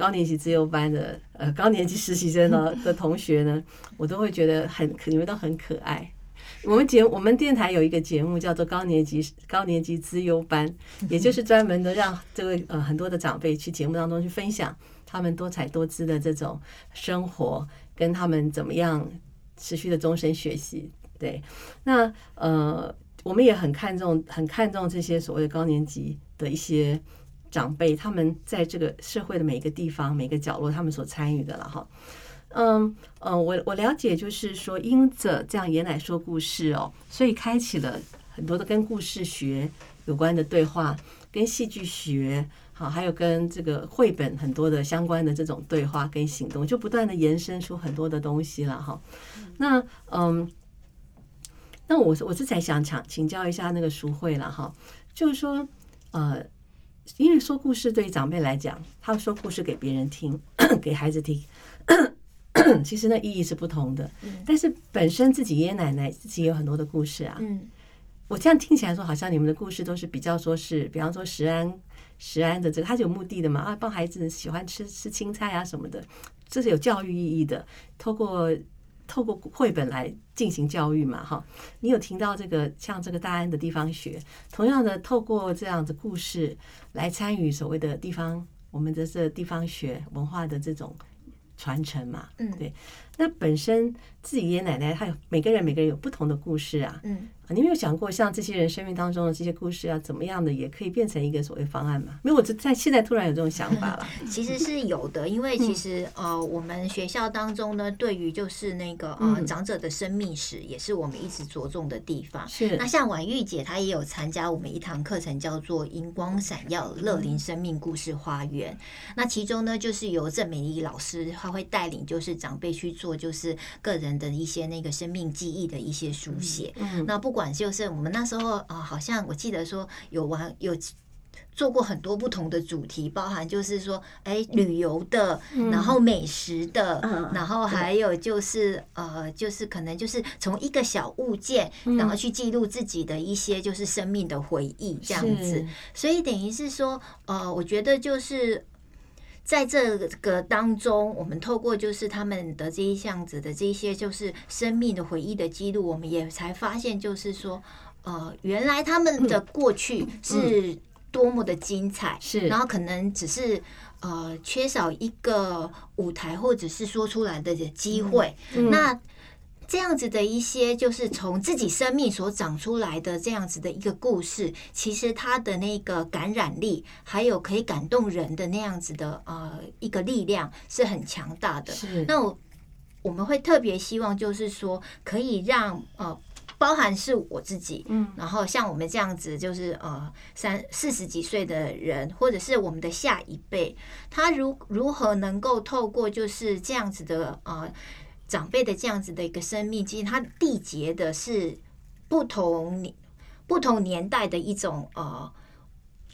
高年级自由班的呃高年级实习生呢 的同学呢，我都会觉得很你们都很可爱。我们节我们电台有一个节目叫做高年级高年级资优班，也就是专门的让这位呃很多的长辈去节目当中去分享他们多彩多姿的这种生活，跟他们怎么样持续的终身学习。对，那呃我们也很看重很看重这些所谓的高年级的一些长辈，他们在这个社会的每一个地方每个角落，他们所参与的了哈。嗯嗯，我我了解，就是说，因着这样爷奶说故事哦，所以开启了很多的跟故事学有关的对话，跟戏剧学好，还有跟这个绘本很多的相关的这种对话跟行动，就不断的延伸出很多的东西了哈。那嗯，那我我是在想请请教一下那个淑慧了哈，就是说呃，因为说故事对长辈来讲，他说故事给别人听，给孩子听。其实那意义是不同的，但是本身自己爷爷奶奶自己有很多的故事啊。嗯，我这样听起来说，好像你们的故事都是比较说是，比方说食安食安的这个，他是有目的的嘛啊，帮孩子喜欢吃吃青菜啊什么的，这是有教育意义的，透过透过绘本来进行教育嘛哈。你有听到这个像这个大安的地方学，同样的透过这样的故事来参与所谓的地方我们的这地方学文化的这种。传承嘛，嗯，对。那本身自己爷爷奶奶，他有每个人每个人有不同的故事啊，嗯。你有没有想过，像这些人生命当中的这些故事，要怎么样的也可以变成一个所谓方案嘛？没有我在现在突然有这种想法了。其实是有的，因为其实呃，我们学校当中呢，对于就是那个呃长者的生命史，也是我们一直着重的地方。是。那像婉玉姐，她也有参加我们一堂课程，叫做“荧光闪耀乐龄生命故事花园”。那其中呢，就是由郑美丽老师，她会带领就是长辈去做，就是个人的一些那个生命记忆的一些书写。嗯。那不管。管就是我们那时候啊，好像我记得说有玩有做过很多不同的主题，包含就是说，哎，旅游的，然后美食的，然后还有就是呃，就是可能就是从一个小物件，然后去记录自己的一些就是生命的回忆这样子。所以等于是说，呃，我觉得就是。在这个当中，我们透过就是他们的这一项子的这一些就是生命的回忆的记录，我们也才发现，就是说，呃，原来他们的过去是多么的精彩，是，然后可能只是呃缺少一个舞台或者是说出来的机会，那。这样子的一些，就是从自己生命所长出来的这样子的一个故事，其实它的那个感染力，还有可以感动人的那样子的呃一个力量，是很强大的。是。那我我们会特别希望，就是说可以让呃，包含是我自己，嗯，然后像我们这样子，就是呃三四十几岁的人，或者是我们的下一辈，他如如何能够透过就是这样子的呃。长辈的这样子的一个生命，其实它缔结的是不同年、不同年代的一种呃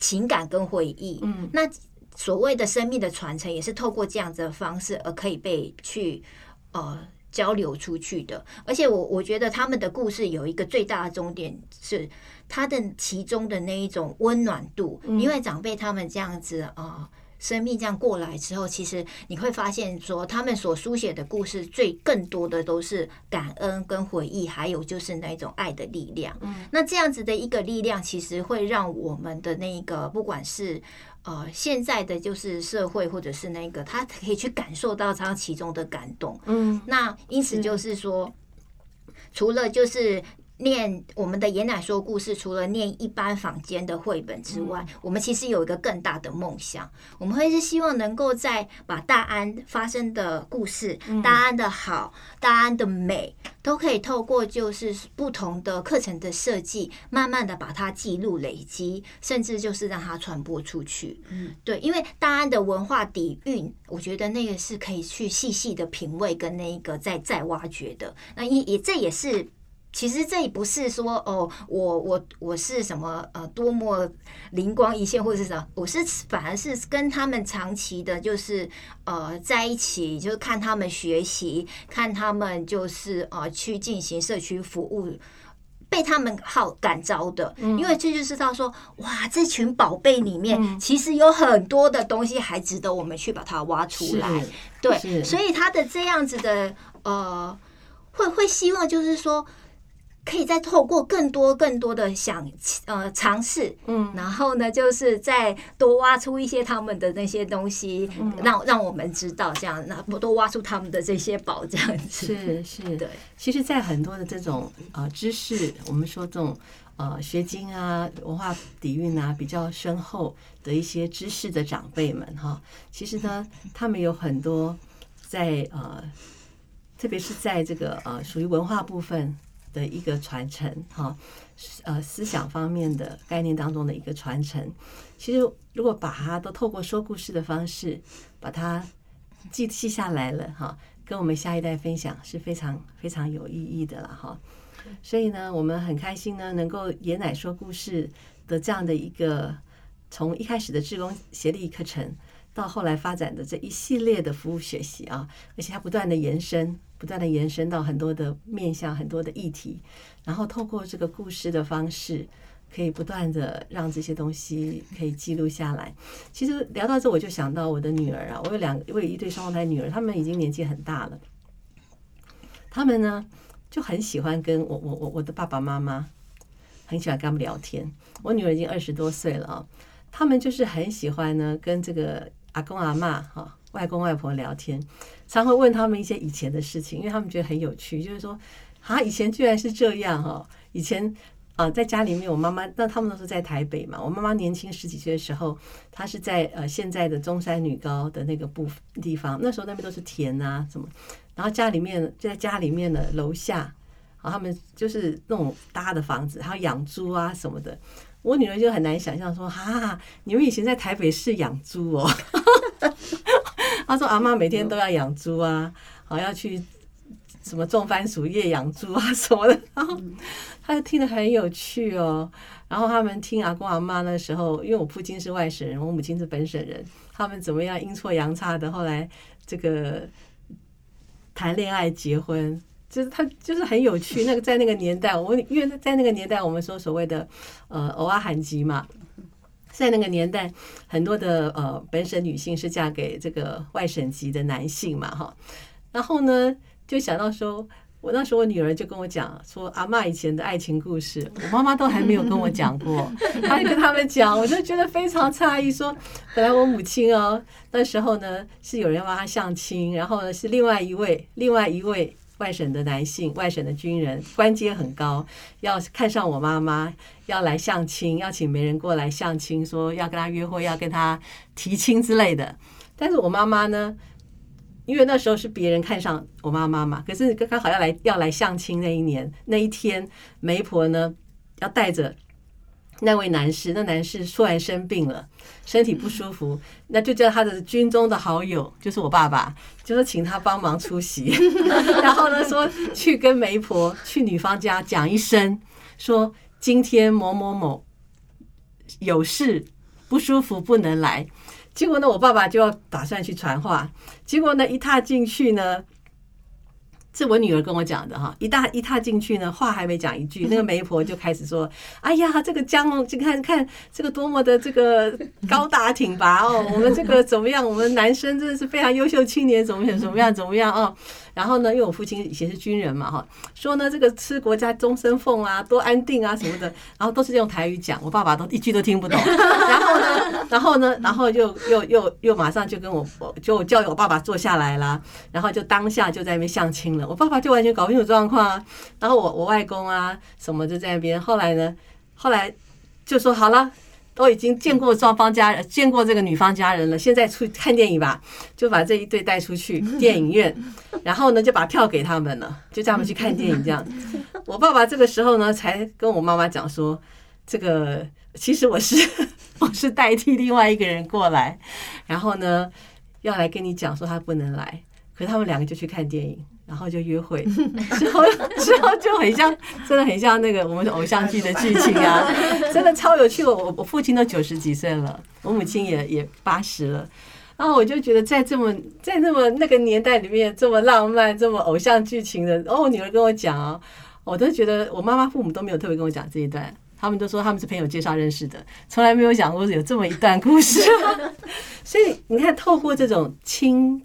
情感跟回忆。嗯，那所谓的生命的传承，也是透过这样子的方式而可以被去呃交流出去的。而且我我觉得他们的故事有一个最大的终点是它的其中的那一种温暖度，因为长辈他们这样子啊。生命这样过来之后，其实你会发现说，他们所书写的故事最更多的都是感恩跟回忆，还有就是那种爱的力量。嗯，那这样子的一个力量，其实会让我们的那个不管是呃现在的就是社会，或者是那个他可以去感受到他其中的感动。嗯，那因此就是说，除了就是。念我们的爷奶说故事，除了念一般坊间的绘本之外，我们其实有一个更大的梦想。我们会是希望能够在把大安发生的故事、大安的好、大安的美，都可以透过就是不同的课程的设计，慢慢的把它记录、累积，甚至就是让它传播出去。嗯，对，因为大安的文化底蕴，我觉得那个是可以去细细的品味跟那个再再挖掘的。那也也这也是。其实这也不是说哦，我我我是什么呃，多么灵光一现或者是什么，我是反而是跟他们长期的，就是呃在一起，就是看他们学习，看他们就是呃去进行社区服务，被他们好感召的，因为这就知道说，哇，这群宝贝里面其实有很多的东西还值得我们去把它挖出来，对，所以他的这样子的呃，会会希望就是说。可以再透过更多更多的想呃尝试，嗯，然后呢，就是再多挖出一些他们的那些东西，让让我们知道这样，那多挖出他们的这些宝这样子。是是，对。其实，在很多的这种呃知识，我们说这种呃学经啊、文化底蕴啊比较深厚的一些知识的长辈们哈，其实呢，他们有很多在呃，特别是在这个呃属于文化部分。的一个传承，哈，呃，思想方面的概念当中的一个传承。其实，如果把它都透过说故事的方式把它记记下来了，哈，跟我们下一代分享是非常非常有意义的了，哈。所以呢，我们很开心呢，能够爷奶说故事的这样的一个从一开始的志工协力课程，到后来发展的这一系列的服务学习啊，而且它不断的延伸。不断的延伸到很多的面向，很多的议题，然后透过这个故事的方式，可以不断的让这些东西可以记录下来。其实聊到这，我就想到我的女儿啊，我有两，我有一对双胞胎女儿，他们已经年纪很大了，他们呢就很喜欢跟我我我我的爸爸妈妈很喜欢跟他们聊天。我女儿已经二十多岁了啊，他们就是很喜欢呢跟这个阿公阿妈哈。外公外婆聊天，常会问他们一些以前的事情，因为他们觉得很有趣。就是说，啊，以前居然是这样哈！以前啊，在家里面，我妈妈那他们都是在台北嘛。我妈妈年轻十几岁的时候，她是在呃现在的中山女高的那个部地方，那时候那边都是田啊什么。然后家里面就在家里面的楼下，然后他们就是那种搭的房子，还有养猪啊什么的。我女儿就很难想象说，哈，你们以前在台北市养猪哦。他说：“阿妈每天都要养猪啊，好要去什么种番薯叶养猪啊什么的。”然后他就听得很有趣哦。然后他们听阿公阿妈那时候，因为我父亲是外省人，我母亲是本省人，他们怎么样阴错阳差的，后来这个谈恋爱结婚，就是他就是很有趣。那个在那个年代，我因为在那个年代，我们说所谓的呃偶尔罕吉嘛。在那个年代，很多的呃本省女性是嫁给这个外省籍的男性嘛，哈。然后呢，就想到说，我那时候我女儿就跟我讲说，阿妈以前的爱情故事，我妈妈都还没有跟我讲过，她就跟他们讲，我就觉得非常诧异。说，本来我母亲哦，那时候呢是有人要帮她相亲，然后呢是另外一位，另外一位。外省的男性，外省的军人，官阶很高，要看上我妈妈，要来相亲，要请媒人过来相亲，说要跟他约会，要跟他提亲之类的。但是我妈妈呢，因为那时候是别人看上我妈妈嘛，可是刚刚好要来要来相亲那一年那一天，媒婆呢要带着。那位男士，那男士突然生病了，身体不舒服，那就叫他的军中的好友，就是我爸爸，就说请他帮忙出席，然后呢说去跟媒婆去女方家讲一声，说今天某某某有事不舒服不能来。结果呢，我爸爸就要打算去传话，结果呢一踏进去呢，这我女儿跟我讲的哈，一大一踏进去呢，话还没讲一句，那个媒婆就开始说：“哎呀，这个江哦，你看看这个多么的这个高大挺拔哦，我们这个怎么样？我们男生真的是非常优秀青年，怎么样怎么样怎么样哦。”然后呢，因为我父亲以前是军人嘛，哈，说呢这个吃国家终身俸啊，多安定啊什么的，然后都是用台语讲，我爸爸都一句都听不懂。然后呢，然后呢，然后又又又又马上就跟我就叫我爸爸坐下来啦，然后就当下就在那边相亲了。我爸爸就完全搞不清楚状况啊。然后我我外公啊什么就在那边。后来呢，后来就说好了。都已经见过双方家人，见过这个女方家人了，现在出去看电影吧，就把这一对带出去 电影院，然后呢就把票给他们了，就叫他们去看电影。这样，我爸爸这个时候呢才跟我妈妈讲说，这个其实我是 我是代替另外一个人过来，然后呢要来跟你讲说他不能来，可是他们两个就去看电影。然后就约会，之后之后就很像，真的很像那个我们偶像剧的剧情啊，真的超有趣。我我父亲都九十几岁了，我母亲也也八十了，然后我就觉得在这么在那么那个年代里面，这么浪漫、这么偶像剧情的，哦，我女儿跟我讲啊，我都觉得我妈妈父母都没有特别跟我讲这一段，他们都说他们是朋友介绍认识的，从来没有讲过有这么一段故事。所以你看，透过这种亲。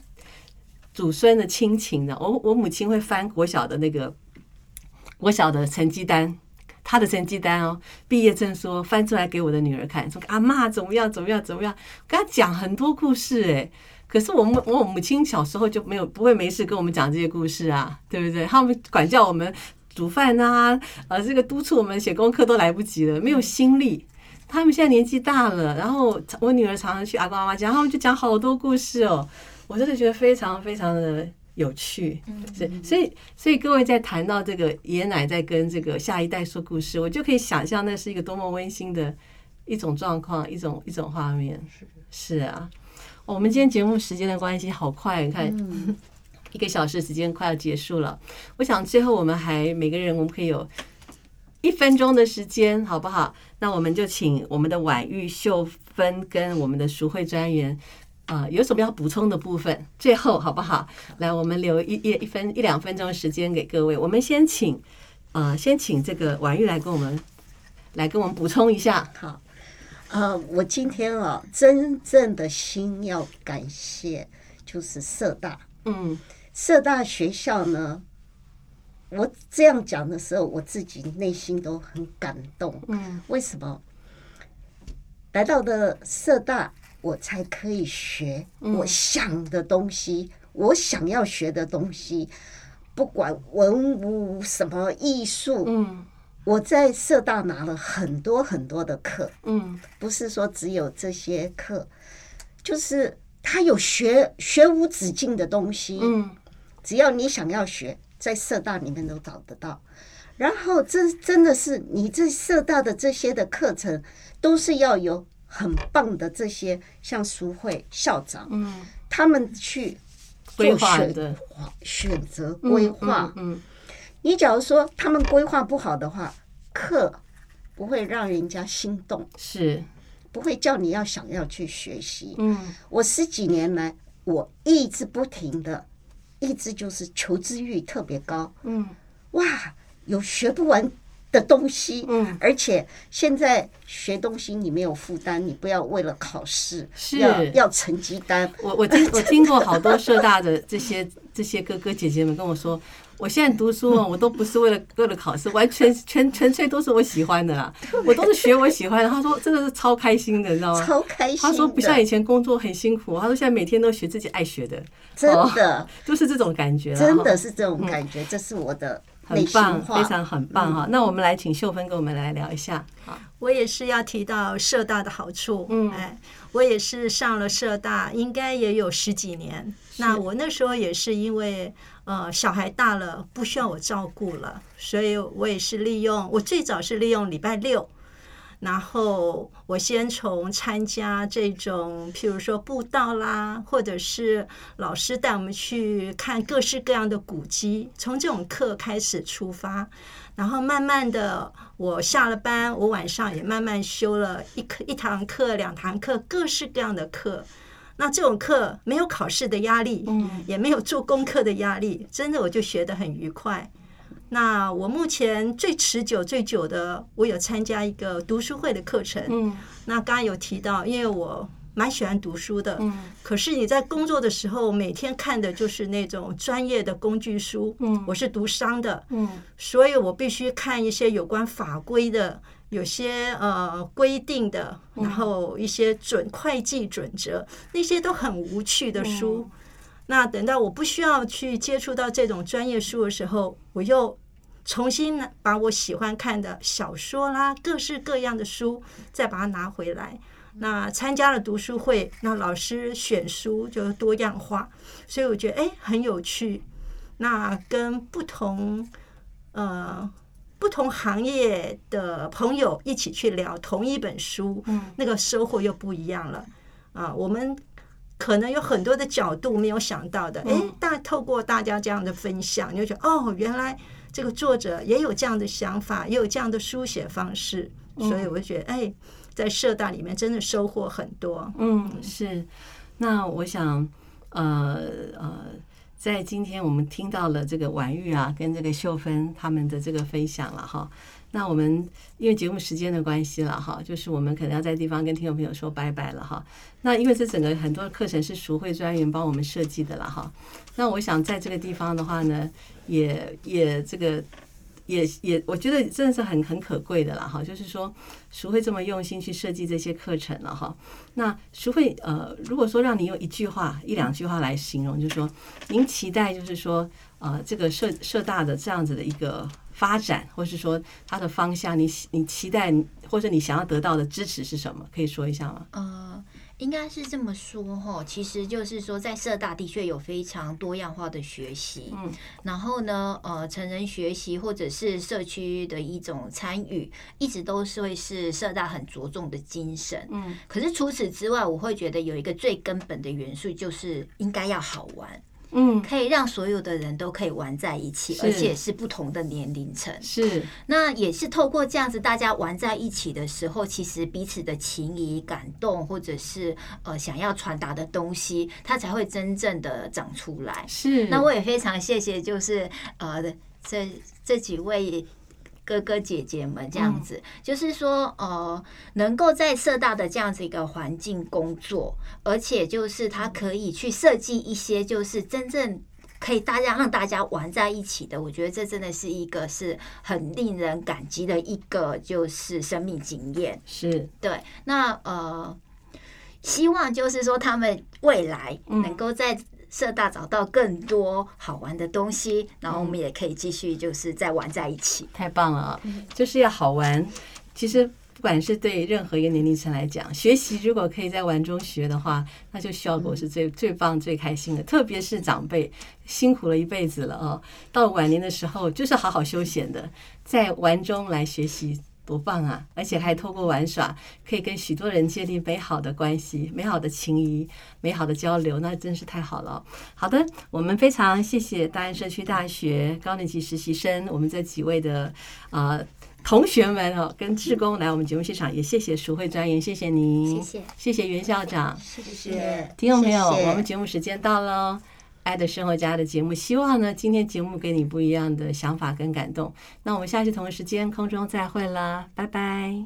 祖孙的亲情的，我我母亲会翻国小的那个国小的成绩单，他的成绩单哦，毕业证书翻出来给我的女儿看，说阿妈怎么样怎么样怎么样，跟他讲很多故事哎。可是我们我母亲小时候就没有不会没事跟我们讲这些故事啊，对不对？他们管教我们煮饭啊，呃，这个督促我们写功课都来不及了，没有心力。他们现在年纪大了，然后我女儿常常去阿公阿妈家，他们就讲好多故事哦。我真的觉得非常非常的有趣，所以所以所以各位在谈到这个爷爷奶在跟这个下一代说故事，我就可以想象那是一个多么温馨的一种状况，一种一种画面。是是啊，我们今天节目时间的关系好快，你看 一个小时时间快要结束了。我想最后我们还每个人我们可以有一分钟的时间，好不好？那我们就请我们的婉玉秀芬跟我们的赎会专员。啊，有什么要补充的部分？最后好不好？来，我们留一一一分一两分钟时间给各位。我们先请，呃，先请这个婉玉来跟我们来跟我们补充一下。好，呃，我今天啊，真正的心要感谢就是社大，嗯，社大学校呢，我这样讲的时候，我自己内心都很感动。嗯，为什么？来到的社大。我才可以学我想的东西，我想要学的东西，不管文武什么艺术，嗯，我在社大拿了很多很多的课，嗯，不是说只有这些课，就是他有学学无止境的东西，嗯，只要你想要学，在社大里面都找得到。然后这真的是你这社大的这些的课程，都是要有。很棒的这些像苏慧校长，嗯，他们去规划的。选择规划，嗯，你假如说他们规划不好的话，课不会让人家心动，是。不会叫你要想要去学习。嗯，我十几年来，我一直不停的，一直就是求知欲特别高，嗯，哇，有学不完。的东西，嗯，而且现在学东西你没有负担，你不要为了考试要要成绩单。我我听我听过好多浙大的这些这些哥哥姐姐们跟我说，我现在读书啊，我都不是为了为了考试，完全 全纯粹都是我喜欢的啦，我都是学我喜欢的。他说真的是超开心的，你知道吗？超开心。他说不像以前工作很辛苦，他说现在每天都学自己爱学的，真的就是这种感觉，真的是这种感觉，这是我的。很棒，非常很棒哈！那我们来请秀芬跟我们来聊一下。好，我也是要提到社大的好处。嗯，哎，我也是上了社大，应该也有十几年。那我那时候也是因为呃小孩大了，不需要我照顾了，所以我也是利用我最早是利用礼拜六。然后我先从参加这种，譬如说步道啦，或者是老师带我们去看各式各样的古迹，从这种课开始出发，然后慢慢的，我下了班，我晚上也慢慢修了一课一堂课、两堂课，各式各样的课。那这种课没有考试的压力，嗯也没有做功课的压力，真的我就学得很愉快。那我目前最持久、最久的，我有参加一个读书会的课程。嗯那刚刚有提到，因为我蛮喜欢读书的，嗯可是你在工作的时候，每天看的就是那种专业的工具书。嗯我是读商的，嗯所以我必须看一些有关法规的，有些呃规定的，嗯然后一些准会计准则，那些都很无趣的书。嗯那等到我不需要去接触到这种专业书的时候，我又重新拿把我喜欢看的小说啦，各式各样的书，再把它拿回来。那参加了读书会，那老师选书就多样化，所以我觉得哎很有趣。那跟不同呃不同行业的朋友一起去聊同一本书，嗯那个收获又不一样了啊。我们可能有很多的角度没有想到的，哎，大透过大家这样的分享，你就觉得哦，原来这个作者也有这样的想法，也有这样的书写方式，所以我就觉得哎，在社大里面真的收获很多。嗯，是。那我想，呃呃，在今天我们听到了这个婉玉啊，跟这个秀芬他们的这个分享了哈。那我们因为节目时间的关系了哈，就是我们可能要在地方跟听众朋友说拜拜了哈。那因为这整个很多课程是熟会专员帮我们设计的了哈。那我想在这个地方的话呢，也也这个。也也，我觉得真的是很很可贵的了哈，就是说熟会这么用心去设计这些课程了哈。那熟会呃，如果说让你用一句话、一两句话来形容，就是说您期待就是说呃这个社社大的这样子的一个发展，或是说它的方向，你你期待或者你想要得到的支持是什么？可以说一下吗？呃，应该是这么说哈，其实就是说，在社大的确有非常多样化的学习，嗯，然后呢，呃，成人学习或者是社区的一种参与，一直都是会是社大很着重的精神。嗯，可是除此之外，我会觉得有一个最根本的元素，就是应该要好玩，嗯，可以让所有的人都可以玩在一起，而且是不同的年龄层。是那也是透过这样子，大家玩在一起的时候，其实彼此的情谊、感动，或者是呃想要传达的东西，它才会真正的长出来。是。那我也非常谢谢，就是呃这这几位。哥哥姐姐们这样子，就是说，呃，能够在社大的这样子一个环境工作，而且就是他可以去设计一些，就是真正可以大家让大家玩在一起的，我觉得这真的是一个是很令人感激的一个就是生命经验。是对，那呃，希望就是说他们未来能够在社大找到更多好玩的东西，然后我们也可以继续就是再玩在一起。太棒了啊！就是要好玩。其实不管是对任何一个年龄层来讲，学习如果可以在玩中学的话，那就效果是最最棒、最开心的。特别是长辈辛苦了一辈子了哦，到晚年的时候就是好好休闲的，在玩中来学习。多棒啊！而且还透过玩耍，可以跟许多人建立美好的关系、美好的情谊、美好的交流，那真是太好了。好的，我们非常谢谢大安社区大学高年级实习生，我们这几位的啊、呃、同学们哦，跟志工来我们节目现场，也谢谢淑慧专员，谢谢您，谢谢，谢谢袁校长，谢谢听众朋友，我们节目时间到喽。爱的生活家的节目希望呢今天节目给你不一样的想法跟感动。那我们下期同一时间空中再会啦拜拜。